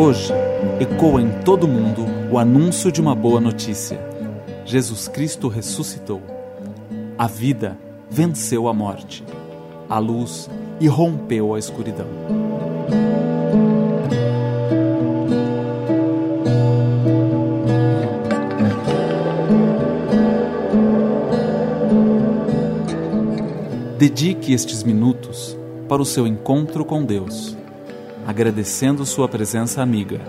Hoje, ecoa em todo o mundo o anúncio de uma boa notícia. Jesus Cristo ressuscitou. A vida venceu a morte. A luz irrompeu a escuridão. Dedique estes minutos para o seu encontro com Deus, agradecendo sua presença amiga.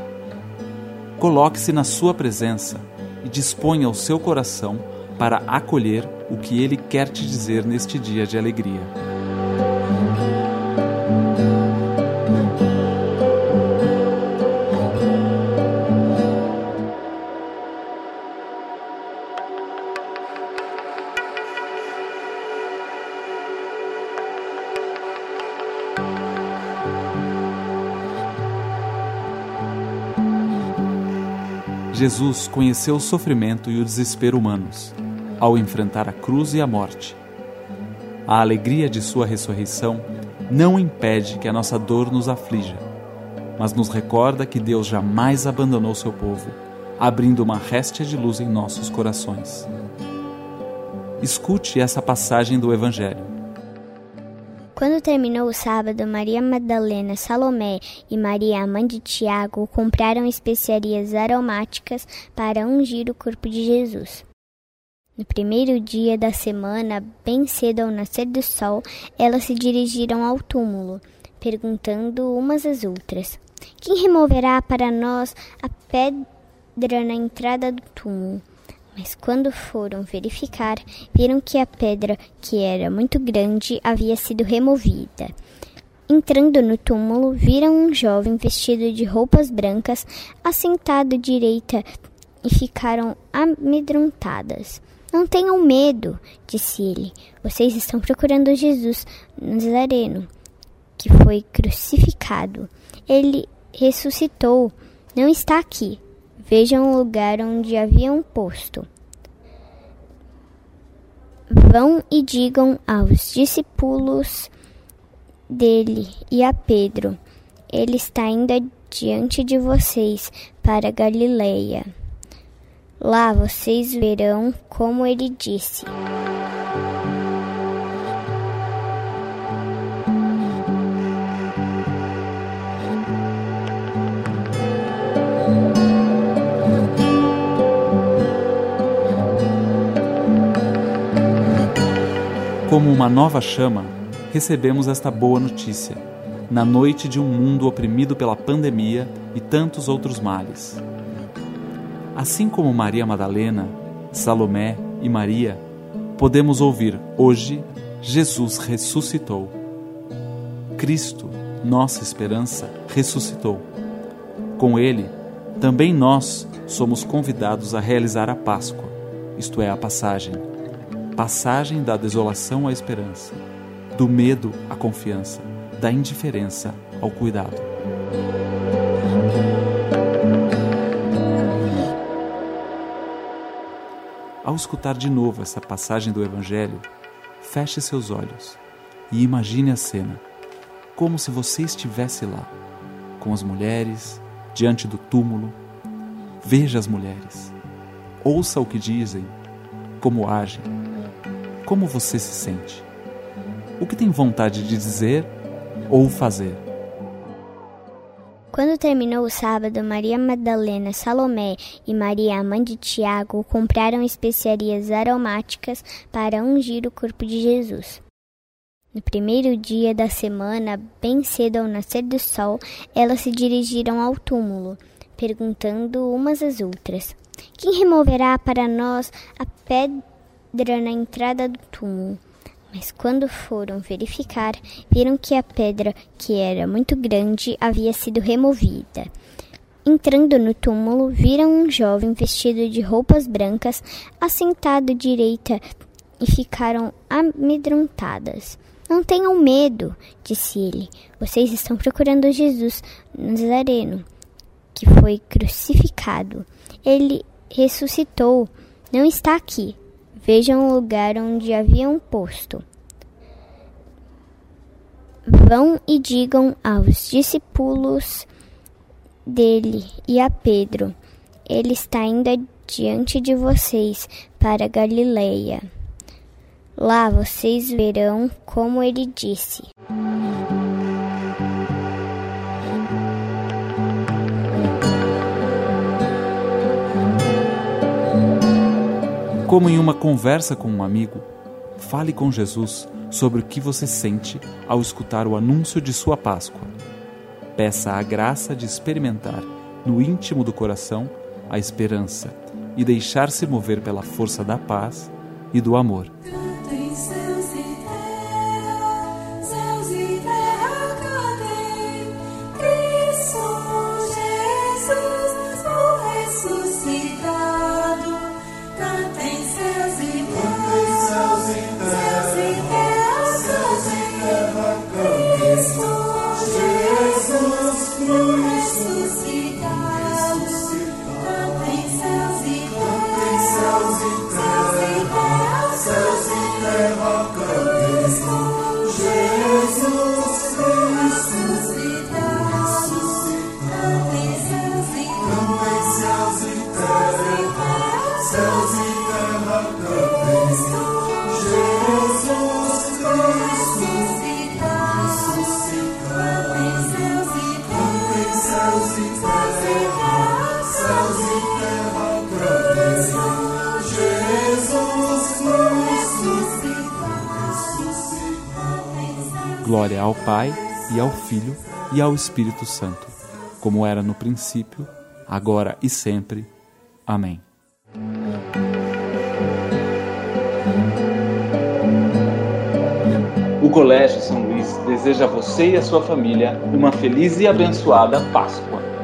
Coloque-se na sua presença e disponha o seu coração para acolher o que Ele quer te dizer neste dia de alegria. Jesus conheceu o sofrimento e o desespero humanos ao enfrentar a cruz e a morte. A alegria de sua ressurreição não impede que a nossa dor nos aflija, mas nos recorda que Deus jamais abandonou seu povo, abrindo uma réstia de luz em nossos corações. Escute essa passagem do Evangelho. Quando terminou o sábado, Maria Madalena, Salomé e Maria, a mãe de Tiago, compraram especiarias aromáticas para ungir o corpo de Jesus. No primeiro dia da semana, bem cedo ao nascer do sol, elas se dirigiram ao túmulo, perguntando umas às outras: Quem removerá para nós a pedra na entrada do túmulo? Mas quando foram verificar, viram que a pedra, que era muito grande, havia sido removida. Entrando no túmulo, viram um jovem vestido de roupas brancas, assentado direita, e ficaram amedrontadas. Não tenham medo, disse ele. Vocês estão procurando Jesus Nazareno, que foi crucificado. Ele ressuscitou. Não está aqui. Vejam o lugar onde haviam posto. Vão e digam aos discípulos dele e a Pedro: Ele está indo diante de vocês para Galileia. Lá vocês verão como ele disse. Como uma nova chama, recebemos esta boa notícia, na noite de um mundo oprimido pela pandemia e tantos outros males. Assim como Maria Madalena, Salomé e Maria, podemos ouvir hoje: Jesus ressuscitou. Cristo, nossa esperança, ressuscitou. Com Ele, também nós somos convidados a realizar a Páscoa, isto é, a passagem passagem da desolação à esperança, do medo à confiança, da indiferença ao cuidado. Ao escutar de novo essa passagem do Evangelho, feche seus olhos e imagine a cena, como se você estivesse lá, com as mulheres, diante do túmulo. Veja as mulheres, ouça o que dizem, como agem como você se sente? O que tem vontade de dizer ou fazer? Quando terminou o sábado, Maria Madalena, Salomé e Maria, mãe de Tiago, compraram especiarias aromáticas para ungir o corpo de Jesus. No primeiro dia da semana, bem cedo ao nascer do sol, elas se dirigiram ao túmulo, perguntando umas às outras: Quem removerá para nós a pedra? Pedra na entrada do túmulo. Mas quando foram verificar, viram que a pedra, que era muito grande, havia sido removida. Entrando no túmulo, viram um jovem vestido de roupas brancas, assentado direita, e ficaram amedrontadas. Não tenham medo, disse ele. Vocês estão procurando Jesus Nazareno, que foi crucificado. Ele ressuscitou. Não está aqui. Vejam o lugar onde haviam posto. Vão e digam aos discípulos dele e a Pedro: Ele está indo diante de vocês para Galileia. Lá vocês verão como ele disse. Como em uma conversa com um amigo, fale com Jesus sobre o que você sente ao escutar o anúncio de sua Páscoa. Peça a graça de experimentar, no íntimo do coração, a esperança e deixar-se mover pela força da paz e do amor. Kita Glória ao Pai, e ao Filho, e ao Espírito Santo, como era no princípio, agora e sempre. Amém. O Colégio São Luís deseja a você e a sua família uma feliz e abençoada Páscoa.